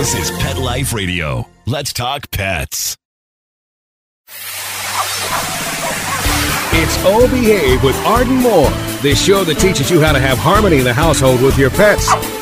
This is Pet Life Radio. Let's talk pets. It's Oh Behave with Arden Moore, the show that teaches you how to have harmony in the household with your pets.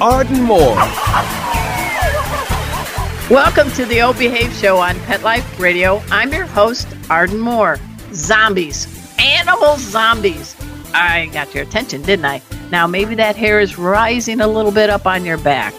Arden Moore. Welcome to the O Behave Show on Pet Life Radio. I'm your host, Arden Moore. Zombies. Animal zombies. I got your attention, didn't I? Now, maybe that hair is rising a little bit up on your back,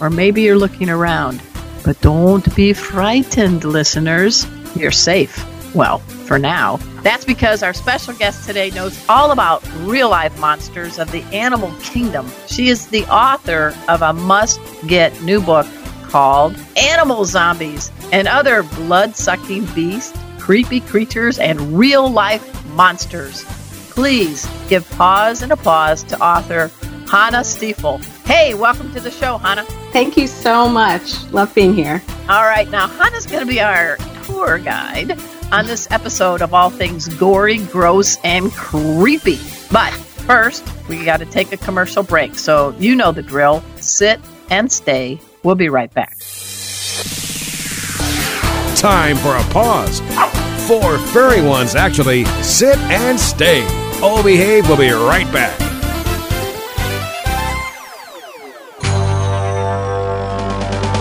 or maybe you're looking around. But don't be frightened, listeners. You're safe. Well, for now. That's because our special guest today knows all about real life monsters of the animal kingdom. She is the author of a must get new book called Animal Zombies and Other Blood Sucking Beasts, Creepy Creatures, and Real Life Monsters. Please give pause and applause to author Hannah Stiefel. Hey, welcome to the show, Hannah. Thank you so much. Love being here. All right, now Hannah's going to be our tour guide on this episode of all things gory, gross, and creepy. But first, we got to take a commercial break. So you know the drill. Sit and stay. We'll be right back. Time for a pause. Four furry ones, actually. Sit and stay. Oh Behave We'll be right back.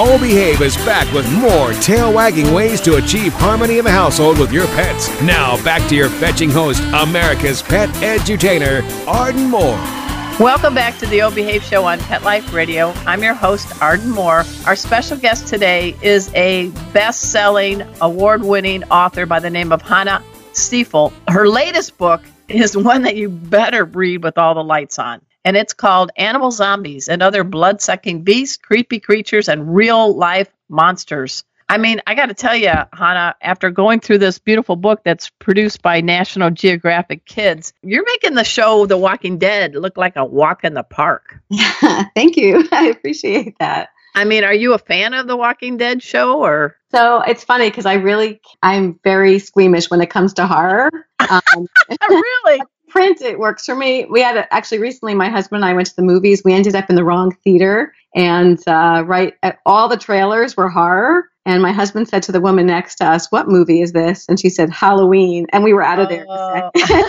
Oh Behave is back with more tail wagging ways to achieve harmony in the household with your pets. Now back to your fetching host, America's pet edutainer, Arden Moore. Welcome back to the O Behave Show on Pet Life Radio. I'm your host, Arden Moore. Our special guest today is a best selling, award winning author by the name of Hannah Stiefel. Her latest book is one that you better read with all the lights on. And it's called Animal Zombies and Other Blood Sucking Beasts, Creepy Creatures, and Real Life Monsters. I mean, I got to tell you, Hannah, after going through this beautiful book that's produced by National Geographic Kids, you're making the show The Walking Dead look like a walk in the park. Yeah, Thank you. I appreciate that. I mean, are you a fan of the Walking Dead show or? So it's funny because I really, I'm very squeamish when it comes to horror. Um, really? Print, it works for me. We had a, actually recently, my husband and I went to the movies. We ended up in the wrong theater, and uh, right at all the trailers were horror. And my husband said to the woman next to us, "What movie is this?" And she said, "Halloween." And we were out of there. Oh.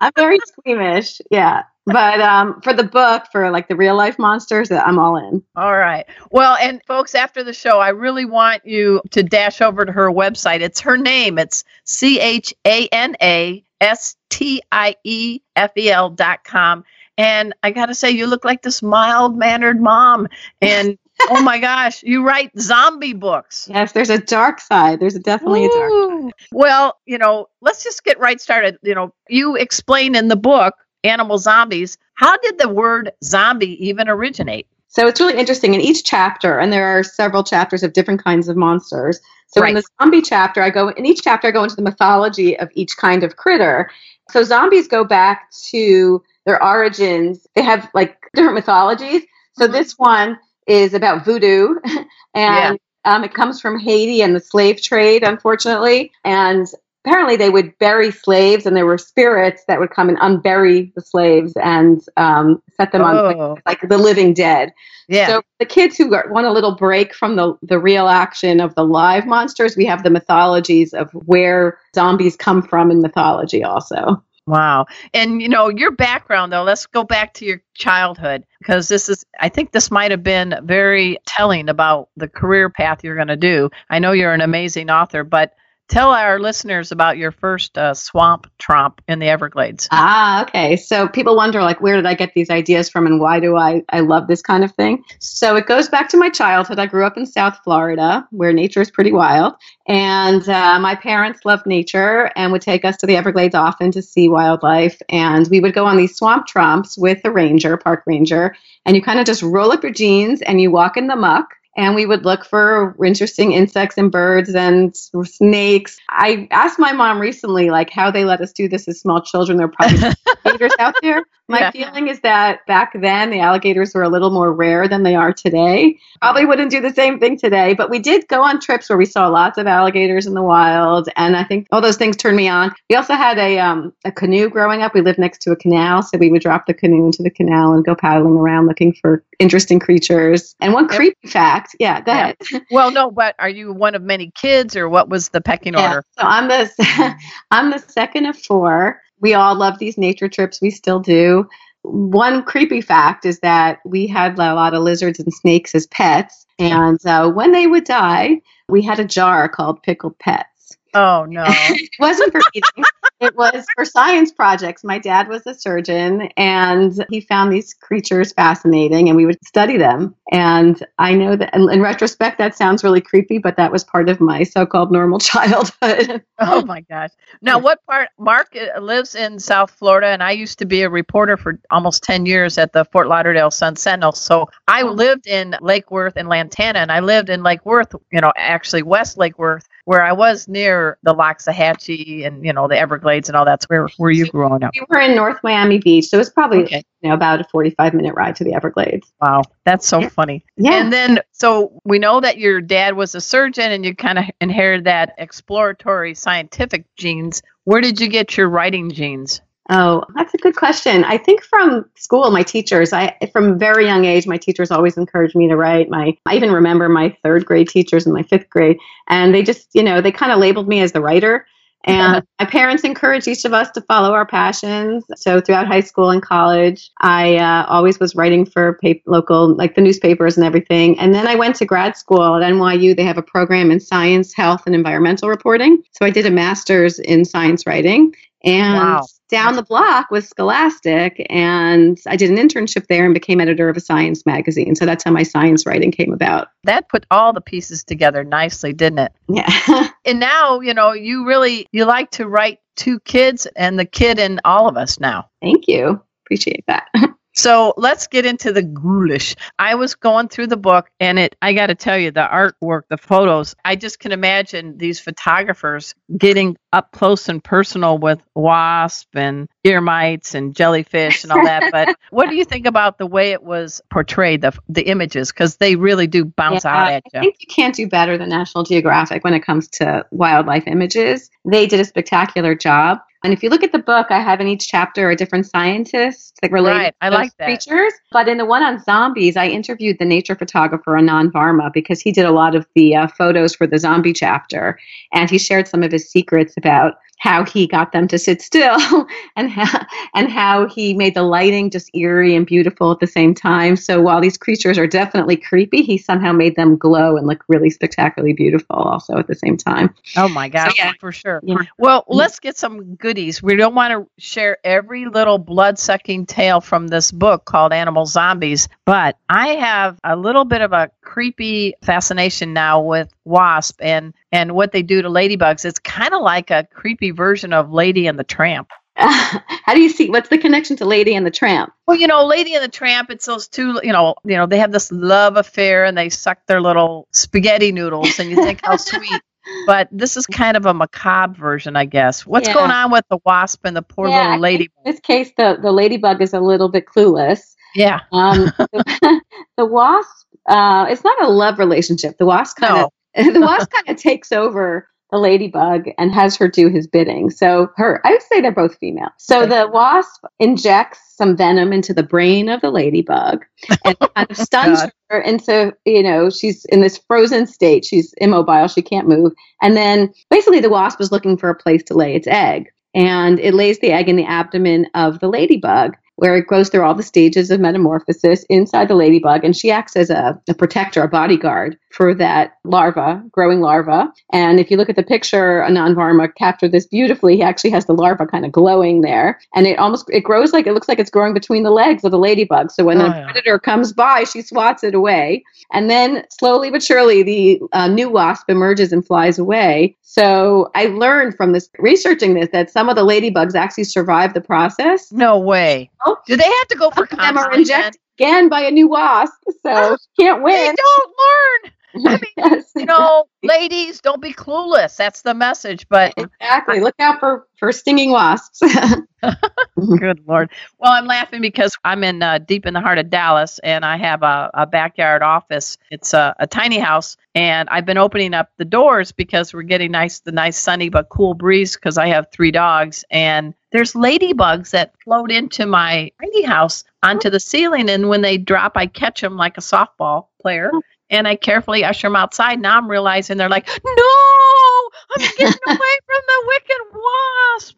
I'm very squeamish. Yeah. But um, for the book, for like the real life monsters, I'm all in. All right. Well, and folks, after the show, I really want you to dash over to her website. It's her name. It's C H A N A S T I E F E L dot com. And I got to say, you look like this mild mannered mom. And oh my gosh, you write zombie books. Yes, there's a dark side. There's definitely a dark side. Well, you know, let's just get right started. You know, you explain in the book, Animal Zombies, how did the word zombie even originate? So it's really interesting in each chapter, and there are several chapters of different kinds of monsters. So Right. in the zombie chapter, I go in each chapter I go into the mythology of each kind of critter. So zombies go back to their origins. They have like different mythologies. So Mhm. this one is about voodoo, and um, it comes from Haiti and the slave trade, unfortunately. And apparently they would bury slaves, and there were spirits that would come and unbury the slaves and um, set them on Oh. like, like the living dead. Yeah. So the kids who got- want a little break from the the real action of the live monsters, we have the mythologies of where zombies come from in mythology also. Wow. And you know, your background though, let's go back to your childhood because this is I think this might have been very telling about the career path you're going to do. I know you're an amazing author, but tell our listeners about your first uh, swamp tromp in the Everglades. Ah, okay. So people wonder like where did I get these ideas from and why do I I love this kind of thing? So it goes back to my childhood. I grew up in South Florida where nature is pretty wild. And uh, my parents loved nature and would take us to the Everglades often to see wildlife. And we would go on these swamp tromps with a ranger, park ranger, and you kind of just roll up your jeans and you walk in the muck. And we would look for interesting insects and birds and snakes. I asked my mom recently, like, how they let us do this as small children. There are probably alligators out there. My Yeah. feeling is that back then the alligators were a little more rare than they are today. Probably wouldn't do the same thing today, but we did go on trips where we saw lots of alligators in the wild, and I think all those things turned me on. We also had a um, a canoe growing up. We lived next to a canal, so we would drop the canoe into the canal and go paddling around looking for interesting creatures. And one Yep. creepy fact, yeah, go Yeah. ahead. Well, no, but are you one of many kids or what was the pecking Yeah, order? So I'm the I'm the second of four. We all love these nature trips. We still do. One creepy fact is that we had a lot of lizards and snakes as pets, and uh, when they would die, we had a jar called pickled pets. Oh no. It wasn't for eating. It was for science projects. My dad was a surgeon and he found these creatures fascinating and we would study them. And I know that in, in retrospect, that sounds really creepy, but that was part of my so called normal childhood. Oh my gosh. Now, what part? Mark uh, lives in South Florida, and I used to be a reporter for almost 10 years at the Fort Lauderdale Sun Sentinel. So I lived in Lake Worth and Lantana, and I lived in Lake Worth, you know, actually West Lake Worth, where I was near the Loxahatchee and, you know, the Everglades and all that's where were you growing up? we were in North Miami Beach, so it was probably Okay. you know about a 45 minute ride to the Everglades. Wow. That's so Yeah. funny. Yeah. And then, so we know that your dad was a surgeon and you kind of inherited that exploratory scientific genes. Where did you get your writing genes? Oh, that's a good question. I think from school, my teachers, I from very young age, my teachers always encouraged me to write. My I even remember my third grade teachers in my fifth grade, and they just, you know, they kind of labeled me as the writer. And my parents encouraged each of us to follow our passions. So throughout high school and college, I uh, always was writing for local, like the newspapers and everything. And then I went to grad school at NYU. They have a program in science, health, and environmental reporting. So I did a master's in science writing. And Wow. down the block was Scholastic, and I did an internship there and became editor of a science magazine. So that's how my science writing came about. That put all the pieces together nicely, didn't it? Yeah. And now, you know, you really you like to write two kids and the kid in all of us now. Thank you. Appreciate that. So let's get into the ghoulish. I was going through the book, and it I got to tell you, the artwork, the photos. I just can imagine these photographers getting up close and personal with wasp and ear mites and jellyfish and all that. but what do you think about the way it was portrayed, the the images, because they really do bounce Yeah, out at you. I think you can't do better than National Geographic when it comes to wildlife images. They did a spectacular job. And if you look at the book, I have in each chapter a different scientist that relates Right, I like that. creatures. But in the one on zombies, I interviewed the nature photographer Anand Varma because he did a lot of the uh, photos for the zombie chapter, and he shared some of his secrets about how he got them to sit still and how, and how he made the lighting just eerie and beautiful at the same time. So while these creatures are definitely creepy, he somehow made them glow and look really spectacularly beautiful also at the same time. Oh my gosh, yeah. for sure. Yeah. Well, mm-hmm. let's get some goodies. We don't want to share every little blood sucking tale from this book called Animal Zombies, but I have a little bit of a creepy fascination now with wasp and and what they do to ladybugs. It's kind of like a creepy version of Lady and the Tramp. how do you see what's the connection to Lady and the Tramp? Well, you know, Lady and the Tramp, it's those two, you know, you know, they have this love affair and they suck their little spaghetti noodles and you think how sweet. But this is kind of a macabre version, I guess. What's Yeah. going on with the wasp and the poor Yeah, little think lady? In this case, the, the ladybug is a little bit clueless. Yeah. Um, the, the wasp, uh, it's not a love relationship. The wasp kind of The wasp kind of takes over the ladybug and has her do his bidding. So her, I would say they're both female. So Okay. the wasp injects some venom into the brain of the ladybug and kind of oh, stuns God. her into, you know, she's in this frozen state. She's immobile. She can't move. And then basically the wasp is looking for a place to lay its egg. And it lays the egg in the abdomen of the ladybug, where it goes through all the stages of metamorphosis inside the ladybug. And she acts as a, a protector, a bodyguard for that larva, growing larva. And if you look at the picture, Anand Varma captured this beautifully. He actually has the larva kind of glowing there. And it almost it grows like it looks like it's growing between the legs of the ladybug. So when Oh, a yeah. predator comes by, she swats it away. And then slowly but surely, the uh, new wasp emerges and flies away. So I learned from this researching this that some of the ladybugs actually survive the process. No way. Oh. Do they have to go for them are injected again by a new wasp, so can't win. They don't learn. I mean, yes, You know, ladies, don't be clueless. That's the message. But exactly. Look out for for stinging wasps. Good Lord. Well, I'm laughing because I'm in uh, deep in the heart of Dallas and I have a, a backyard office. It's a, a tiny house and I've been opening up the doors because we're getting nice, the nice sunny but cool breeze because I have three dogs and there's ladybugs that float into my tiny house onto the ceiling and when they drop, I catch them like a softball player. And I carefully usher them outside. Now I'm realizing they're like, no, I'm getting away from the wicked wasp.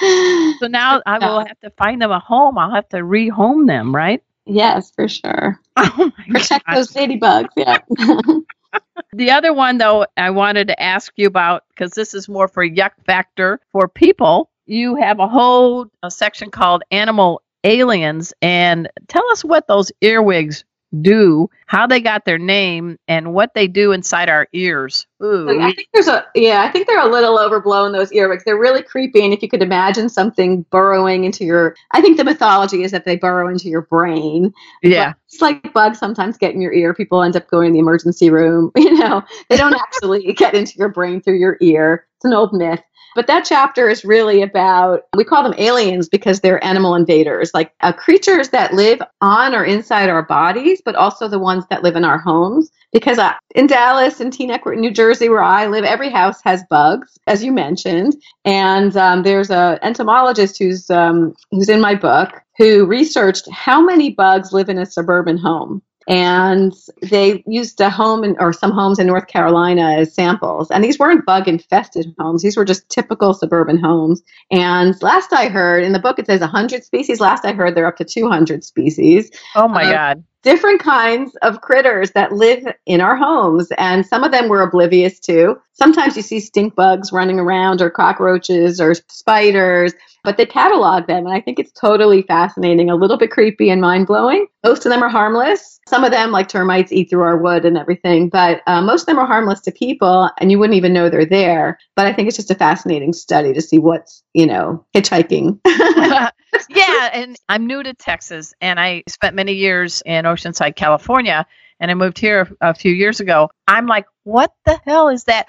So now I will have to find them a home. I'll have to rehome them, right? yes, for sure. Oh Protect gosh. those ladybugs. Yeah. The other one, though, I wanted to ask you about because this is more for yuck factor for people. You have a whole a section called animal aliens, and tell us what those earwigs do, how they got their name, and what they do inside our ears. Ooh, I think there's a yeah, I think they're a little overblown those earwigs. They're really creepy and if you could imagine something burrowing into your I think the mythology is that they burrow into your brain. yeah. But it's like bugs sometimes get in your ear. People end up going to the emergency room. You know, they don't actually get into your brain through your ear. It's an old myth. But that chapter is really about, we call them aliens because they're animal invaders, like uh, creatures that live on or inside our bodies, but also the ones that live in our homes. Because uh, in Dallas and Teaneck, New Jersey, where I live, every house has bugs, as you mentioned. And um, there's a entomologist who's um, who's in my book who researched how many bugs live in a suburban home. And they used a home in, or some homes in North Carolina as samples. And these weren't bug infested homes. These were just typical suburban homes. And last I heard in the book, it says 100 species. Last I heard, they're up to 200 species Oh my Uh, God. different kinds of critters that live in our homes and some of them we're oblivious to sometimes you see stink bugs running around or cockroaches or spiders but they catalog them and i think it's totally fascinating a little bit creepy and mind-blowing most of them are harmless some of them like termites eat through our wood and everything but uh, most of them are harmless to people and you wouldn't even know they're there but i think it's just a fascinating study to see what's you know hitchhiking yeah, and I'm new to Texas, and I spent many years in Oceanside, California, and I moved here a few years ago. I'm like, what the hell is that?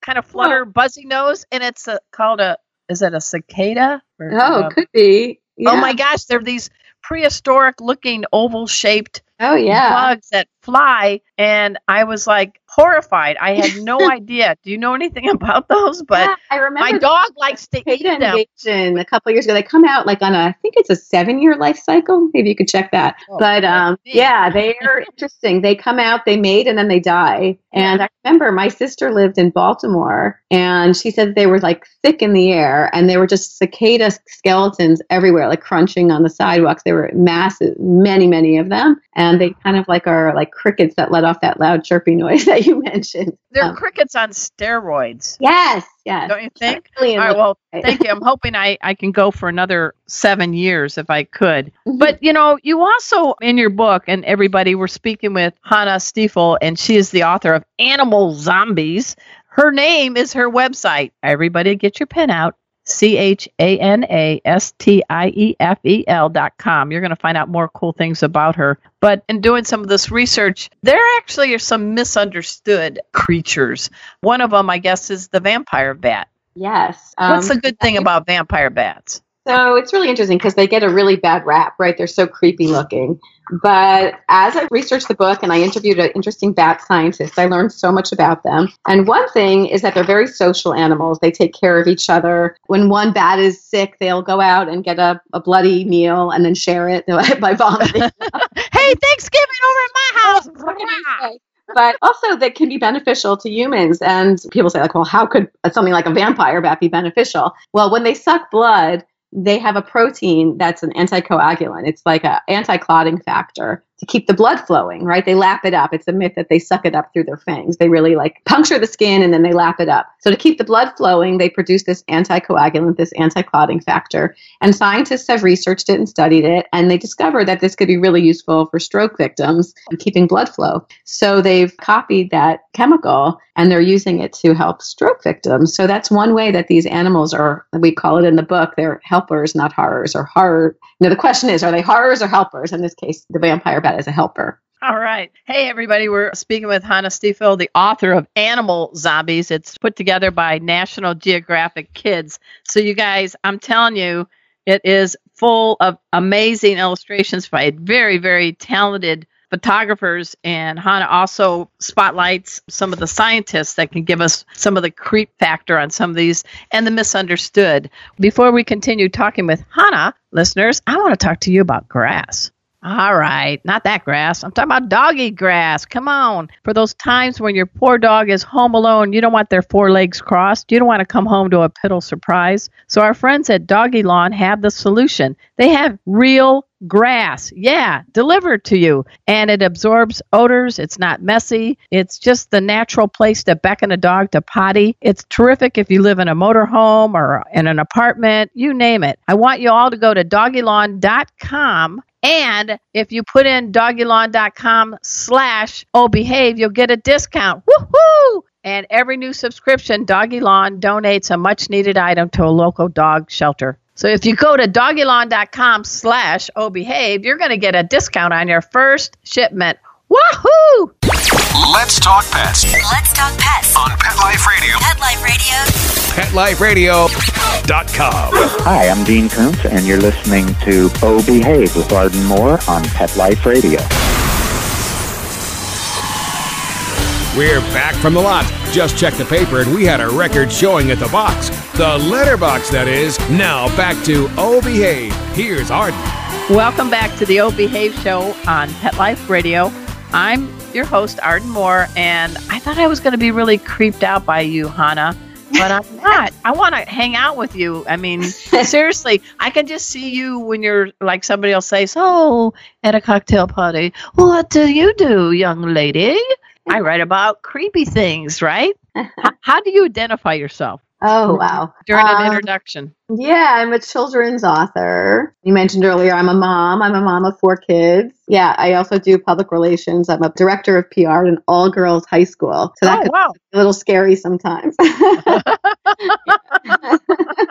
Kind of flutter, buzzy nose, and it's a, called a. Is it a cicada? Or, oh uh, could be oh my gosh! They're these prehistoric-looking oval-shaped oh yeah bugs that fly, and I was like horrified. I had no idea. Do you know anything about those? But Yeah, I remember my dog likes to eat them. invasion a couple of years ago. They come out like on a, I think it's a seven-year life cycle. Maybe you could check that. Oh, but um, yeah, they are interesting. They come out, they mate, and then they die. And I remember my sister lived in Baltimore, and she said they were like thick in the air, and they were just cicada skeletons everywhere, like crunching on the sidewalks. They were massive, many, many of them, and they kind of like are like crickets that let off that loud chirping noise that you mentioned. They're Um, crickets on steroids. yes, yes. Don't you think? Really All right, well, right. thank you. I'm hoping I, I can go for another seven years if I could. Mhm. But, you know, you also, in your book, and everybody, we're speaking with Hannah Stiefel, and she is the author of Animal Zombies. Her name is her website. Everybody get your pen out. C H A N A S T I E F E L dot com. You're going to find out more cool things about her. But in doing some of this research, there actually are some misunderstood creatures. One of them, I guess, is the vampire bat. Yes. What's um, the good thing about vampire bats? So it's really interesting because they get a really bad rap, right? They're so creepy looking. But as I researched the book and I interviewed an interesting bat scientist, I learned so much about them. And one thing is that they're very social animals. They take care of each other. When one bat is sick, they'll go out and get a, a bloody meal and then share it by vomiting. hey, Thanksgiving over at my oh, house. but also that can be beneficial to humans. And people say, like, well, how could something like a vampire bat be beneficial? Well, when they suck blood, they have a protein that's an anticoagulant. It's like an anti-clotting factor to keep the blood flowing, right? They lap it up. It's a myth that they suck it up through their fangs. They really like puncture the skin and then they lap it up. So to keep the blood flowing, they produce this anticoagulant, this anti-clotting factor. And scientists have researched it and studied it, and they discovered that this could be really useful for stroke victims keeping blood flow. So they've copied that chemical and they're using it to help stroke victims. So that's one way that these animals are, we call it in the book, they're helpers, not horrors, or horror. Now the question is, are they horrors or helpers? In this case, the vampire bat is a helper. All right. Hey, everybody. We're speaking with Hannah Stiefel, the author of Animal Zombies. It's put together by National Geographic Kids. So, you guys, I'm telling you, it is full of amazing illustrations by very, very talented photographers. And Hannah also spotlights some of the scientists that can give us some of the creep factor on some of these and the misunderstood. Before we continue talking with Hannah, listeners, I want to talk to you about grass. All right, not that grass. I'm talking about doggy grass. Come on. For those times when your poor dog is home alone, you don't want their four legs crossed. You don't want to come home to a piddle surprise. So our friends at Doggy Lawn have the solution. They have real grass. Yeah, delivered to you. And it absorbs odors. It's not messy. It's just the natural place to beckon a dog to potty. It's terrific if you live in a motorhome or in an apartment, you name it. I want you all to go to doggylawn.com and if you put in doggylawn.com slash obehave, you'll get a discount. Woohoo! And every new subscription, Doggy Lawn donates a much needed item to a local dog shelter. So if you go to doggylawn.com slash obehave, you're going to get a discount on your first shipment. Woohoo! Let's talk pets Let's talk pets. on Pet Life Radio. Pet Life Radio. PetLifeRadio.com. Hi, I'm Dean Koontz, and you're listening to Oh Behave with Arden Moore on Pet Life Radio. We're back from the lot. Just checked the paper and we had a record showing at the box. The letterbox, that is. Now back to Oh Behave. Here's Arden. Welcome back to the O Behave Show on Pet Life Radio. I'm your host, Arden Moore, and I thought I was going to be really creeped out by you, Hannah, but I'm not. I want to hang out with you. I mean, seriously, I can just see you when you're like somebody will say, So, oh, at a cocktail party, what do you do, young lady? I write about creepy things, right? H- how do you identify yourself Oh, wow. during an Um, introduction? Yeah, I'm a children's author. You mentioned earlier I'm a mom. I'm a mom of four kids. Yeah, I also do public relations. I'm a director of PR at an all girls high school. So that Oh, wow. a little scary sometimes.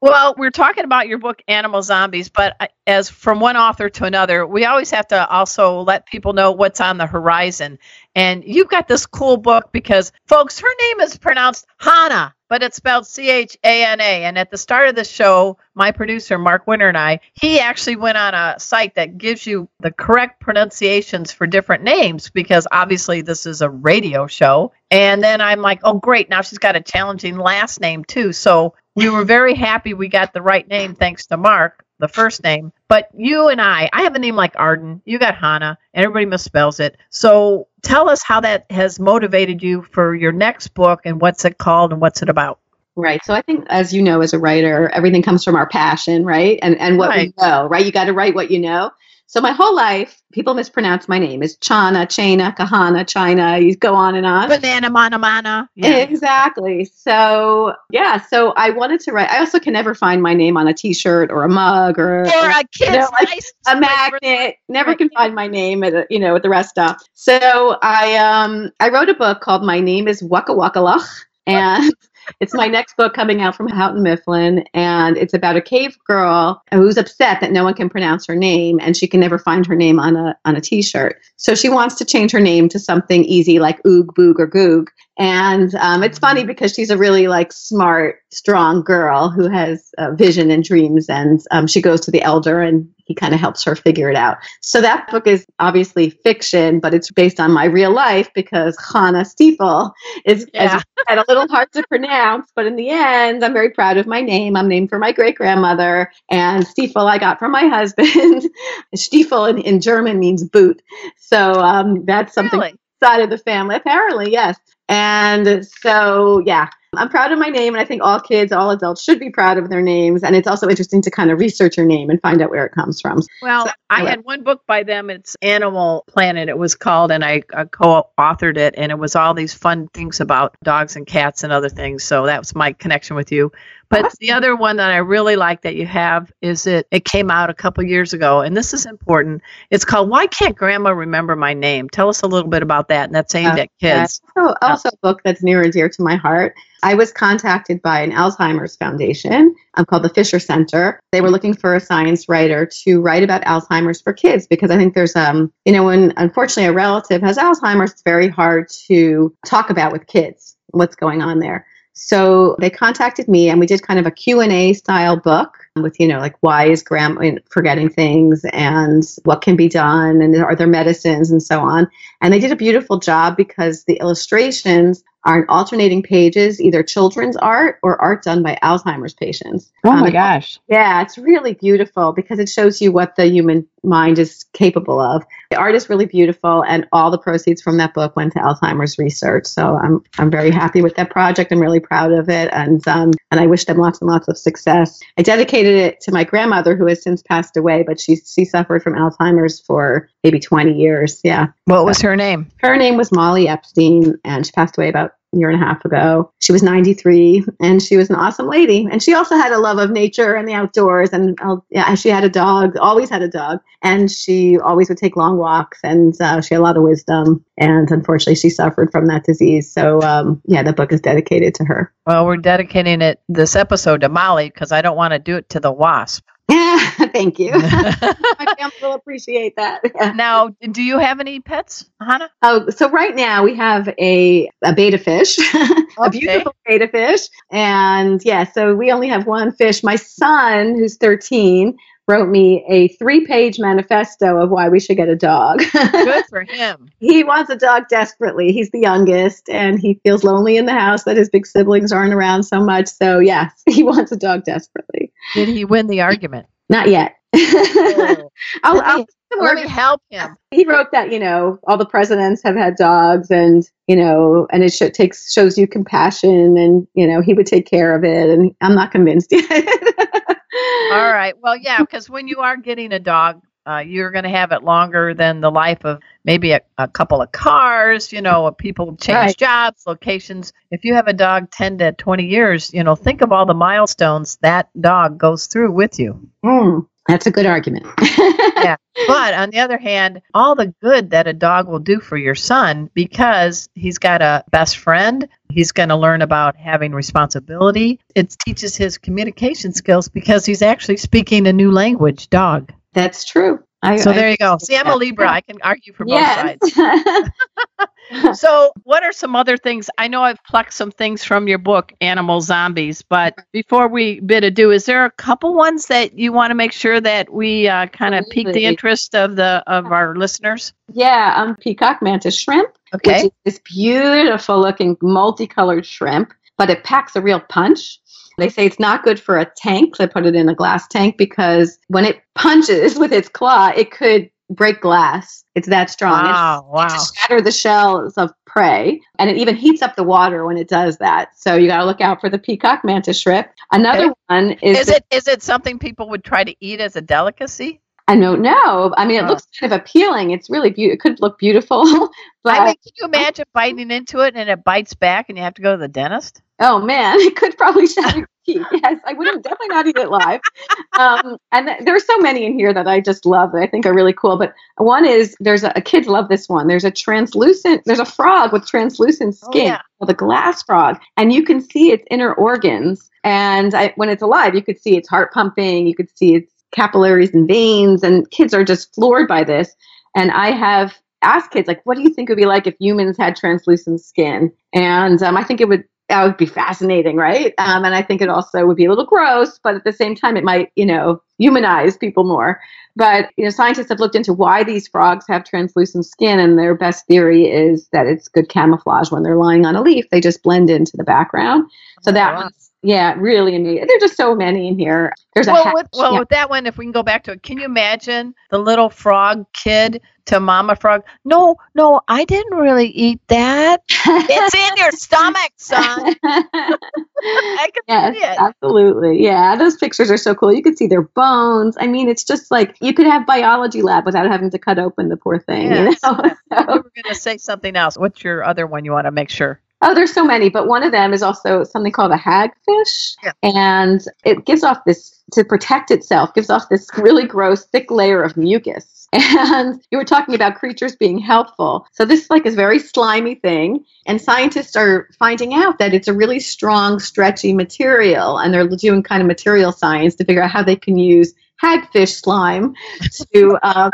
Well, we're talking about your book, Animal Zombies, but as from one author to another, we always have to also let people know what's on the horizon. And you've got this cool book because, folks, her name is pronounced Hannah, but it's spelled C H A N A. And at the start of the show, my producer, Mark Winter, and I, he actually went on a site that gives you the correct pronunciations for different names because obviously this is a radio show. And then I'm like, oh, great. Now she's got a challenging last name, too. So we were very happy we got the right name thanks to Mark, the first name. But you and I, I have a name like Arden. You got Hannah, and everybody misspells it. So tell us how that has motivated you for your next book and what's it called and what's it about. Right. So I think, as you know, as a writer, everything comes from our passion, right? And and what Right. we know, right? You got to write what you know. So my whole life, people mispronounce my name. It's Chana, Chana, Kahana, China. You go on and on. Banana, mana, mana. Yeah. Exactly. So yeah. So I wanted to write. I also can never find my name on a T-shirt or a mug or Or a kid's know, like nice a magnet. Never can find my name at a, you know at the rest stop. So I um I wrote a book called My Name Is Waka Waka Luch, and It's my next book coming out from Houghton Mifflin, and it's about a cave girl who's upset that no one can pronounce her name, and she can never find her name on a on a T-shirt. So she wants to change her name to something easy like Oog, Boog, or Goog. And um, it's funny because she's a really like smart, strong girl who has uh, vision and dreams, and um, she goes to the elder and he kind of helps her figure it out. So that book is obviously fiction, but it's based on my real life because Hannah Stiefel is Yeah. had a little hard to pronounce, but in the end, I'm very proud of my name. I'm named for my great grandmother, and Stiefel I got from my husband. Stiefel in, in German means boot, so um, that's something Really? side of the family. Apparently, yes. And so, yeah, I'm proud of my name, and I think all kids, all adults should be proud of their names. And it's also interesting to kind of research your name and find out where it comes from. Well, So- I had one book by them. It's Animal Planet. It was called, and I, I co-authored it, and it was all these fun things about dogs and cats and other things. So that was my connection with you. But the other one that I really like that you have is it. It came out a couple years ago, and this is important. It's called "Why Can't Grandma Remember My Name?" Tell us a little bit about that, and that's aimed uh, at kids. Oh, also a book that's near and dear to my heart. I was contacted by an Alzheimer's foundation um, called the Fisher Center. They were looking for a science writer to write about Alzheimer's for kids because I think there's, um, you know, when unfortunately a relative has Alzheimer's, it's very hard to talk about with kids what's going on there. So they contacted me and we did kind of a Q&A style book with, you know, like why is grandma forgetting things and what can be done and are there medicines and so on. And they did a beautiful job because the illustrations are in alternating pages, either children's art or art done by Alzheimer's patients. Um, and- gosh! yeah, it's really beautiful because it shows you what the human mind is capable of. The art is really beautiful, and all the proceeds from that book went to Alzheimer's research. So I'm I'm very happy with that project. I'm really proud of it, and um, and I wish them lots and lots of success. I dedicated it to my grandmother, who has since passed away, but she she suffered from Alzheimer's for maybe 20 years. Yeah, What was her name? her name was Molly Epstein, and she passed away about a year and a half ago. She was 93, and she was an awesome lady. And she also had a love of nature and the outdoors. And uh, yeah, she had a dog, always had a dog, and she always would take long walks. And uh, she had a lot of wisdom. And unfortunately, she suffered from that disease. So um, yeah, the book is dedicated to her. Well, we're dedicating it this episode to Molly because I don't want to do it to the wasp. Yeah, thank you. My family will appreciate that. Now, do you have any pets, Hannah? Oh, so right now we have a, a betta fish, a beautiful betta fish. And yeah, so we only have one fish. My son, who's 13, wrote me a three page manifesto of why we should get a dog. Good for him. he wants a dog desperately. He's the youngest and he feels lonely in the house that his big siblings aren't around so much. So, yes, he wants a dog desperately. Did he win the argument? Not yet. Oh. I'll, Let I'll me- Let me help him. he wrote that you know all the presidents have had dogs and you know and it sho- takes shows you compassion and you know he would take care of it and i'm not convinced yet All right. Well, yeah, because when you are getting a dog, uh, you're going to have it longer than the life of maybe a, a couple of cars. You know, people change Right. jobs, locations. If you have a dog 10 to 20 years, you know, think of all the milestones that dog goes through with you. Mm, that's a good argument Yeah. But on the other hand, all the good that a dog will do for your son because he's got a best friend, he's going to learn about having responsibility. It teaches his communication skills because he's actually speaking a new language, dog. That's true I, So I- there you go. See, I'm a Libra. I can argue for both yes sides. So, what are some other things? I know I've plucked some things from your book, Animal Zombies, but before we bid adieu, is there a couple ones that you want to make sure that we uh, kind of pique the interest of the of our listeners? yeah um peacock mantis shrimp Okay. is this beautiful looking multicolored shrimp but it packs a real punch they say it's not good for a tank. They put it in a glass tank because when it punches with its claw, it could break glass. It's that strong. It's- Wow! Wow! to shatter the shells of prey, and it even heats up the water when it does that. So you got to look out for the peacock mantis shrimp. Another Okay. one is, Is it is it something people would try to eat as a delicacy? I don't know. I mean, it Oh. looks kind of appealing. It's really beautiful. It could look beautiful, but I mean, can you imagine biting into it and it bites back and you have to go to the dentist? oh man, it could probably shatter your teeth. Yes, I would have definitely not eat it live. Um, and th- there are so many in here that I just love that I think are really cool. But one is there's a, kids love this one. There's a translucent. There's a frog with translucent Oh, skin. yeah. called a glass frog, and you can see its inner organs. And I, when it's alive, you could see its heart pumping, you could see its capillaries and veins, and kids are just floored by this. And I have asked kids, like, what do you think it would be like if humans had translucent skin? And um, I think it would that would be fascinating, right? Um, and I think it also would be a little gross, but at the same time, it might, you know, humanize people more. But you know, scientists have looked into why these frogs have translucent skin, and their best theory is that it's good camouflage when they're lying on a leaf. They just blend into the background. So oh, that wow. one's yeah, really amazing. There's just so many in here. There's well, a hatch, with, well, yeah. with that one, if we can go back to it, can you imagine the little frog kid to Mama Frog? No, no, I didn't really eat that. it's in your stomach, son. I can yes, see it. Absolutely. Yeah, those pictures are so cool. You can see their bones. I mean, it's just like you could have biology lab without having to cut open the poor thing. Yes. You know? so, you were going to say something else. What's your other one you want to make sure? Oh, there's so many, but one of them is also something called a hagfish, yeah. and it gives off this to protect itself, gives off this really gross, thick layer of mucus. And you were talking about creatures being helpful. So this like is very slimy thing, and scientists are finding out that it's a really strong, stretchy material, and they're doing kind of material science to figure out how they can use hagfish slime to um,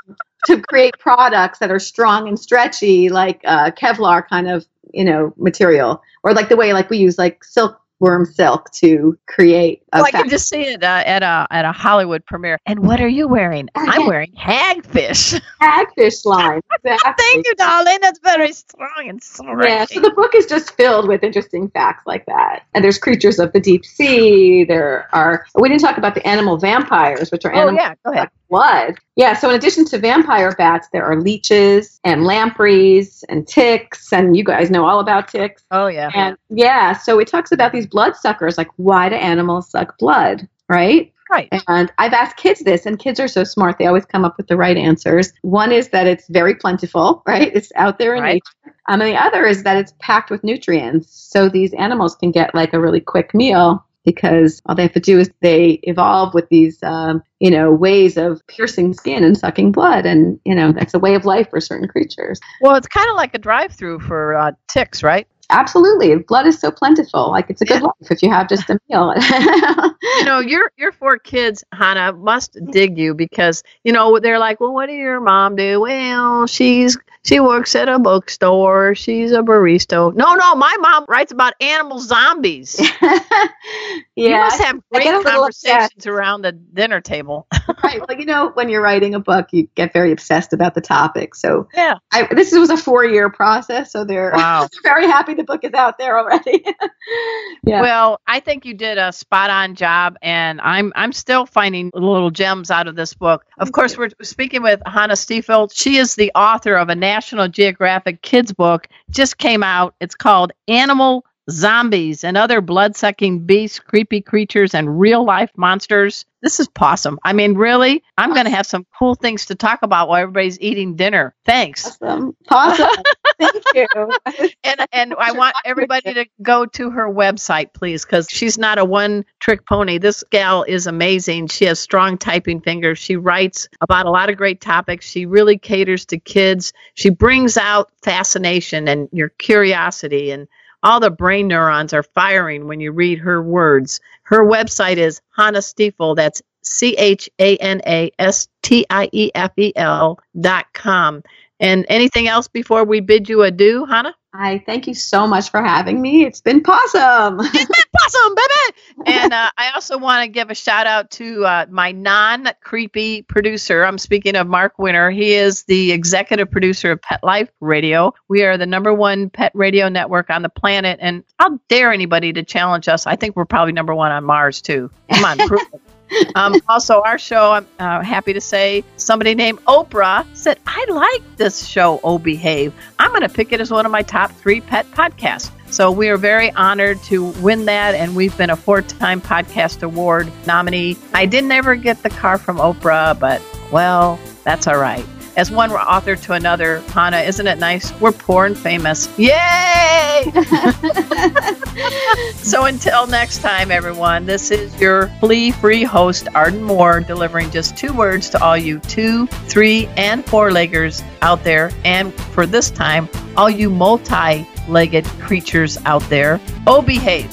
to create products that are strong and stretchy, like uh, Kevlar kind of you know material, or like the way like we use like silkworm silk to create. Oh, I can just see it uh, at a at a Hollywood premiere. And what are you wearing? I'm wearing hagfish. Hagfish line. Exactly. Thank you, darling. That's very strong and stretchy. Yeah. So the book is just filled with interesting facts like that. And there's creatures of the deep sea. There are. We didn't talk about the animal vampires, which are oh, animals. yeah. Go ahead blood. Yeah, so in addition to vampire bats, there are leeches and lampreys and ticks, and you guys know all about ticks. Oh, yeah. And yeah, so it talks about these blood suckers, like why do animals suck blood, right? Right. And I've asked kids this, and kids are so smart, they always come up with the right answers. One is that it's very plentiful, right? It's out there in right. nature. Um, and the other is that it's packed with nutrients. So these animals can get like a really quick meal because all they have to do is they evolve with these, um, you know, ways of piercing skin and sucking blood, and you know that's a way of life for certain creatures. Well, it's kind of like a drive-through for uh, ticks, right? Absolutely, blood is so plentiful. Like it's a good yeah. life if you have just a meal. you know, your your four kids, Hannah, must dig you because you know they're like, well, what do your mom do? Well, she's she works at a bookstore. She's a barista. No, no, my mom writes about animal zombies. yeah, you must have great conversations around the dinner table. right. Well, you know, when you're writing a book, you get very obsessed about the topic. So yeah, I, this was a four year process. So they're wow. very happy the book is out there already. yeah. Well, I think you did a spot on job, and I'm I'm still finding little gems out of this book. Of course, we're speaking with Hannah Stiefel. She is the author of a National Geographic kids book. Just came out. It's called Animal zombies and other blood sucking beasts, creepy creatures, and real life monsters. This is awesome. I mean, really, I'm going to have some cool things to talk about while everybody's eating dinner. Thanks. Awesome. Awesome. Thank you. and and I want everybody to go to her website, please, because she's not a one trick pony. This gal is amazing. She has strong typing fingers. She writes about a lot of great topics. She really caters to kids. She brings out fascination and your curiosity and all the brain neurons are firing when you read her words. Her website is Hannah Stiefel. That's C H A N A S T I E F E L dot com. And anything else before we bid you adieu, Hannah? I thank you so much for having me. It's been possum. it's been possum, baby. and uh, I also want to give a shout out to uh, my non creepy producer. I'm speaking of Mark Winter. He is the executive producer of Pet Life Radio. We are the number one pet radio network on the planet. And I'll dare anybody to challenge us. I think we're probably number one on Mars, too. Come on, prove it um, also, our show, I'm uh, happy to say, somebody named Oprah said, I like this show, Oh Behave. I'm going to pick it as one of my top three pet podcasts. So we are very honored to win that, and we've been a four time podcast award nominee. I didn't ever get the car from Oprah, but well, that's all right as one author to another. Hannah, isn't it nice? We're poor and famous. Yay! so until next time, everyone, this is your flea free host, Arden Moore, delivering just two words to all you two, three, and four leggers out there. And for this time, all you multi legged creatures out there. Oh, behave.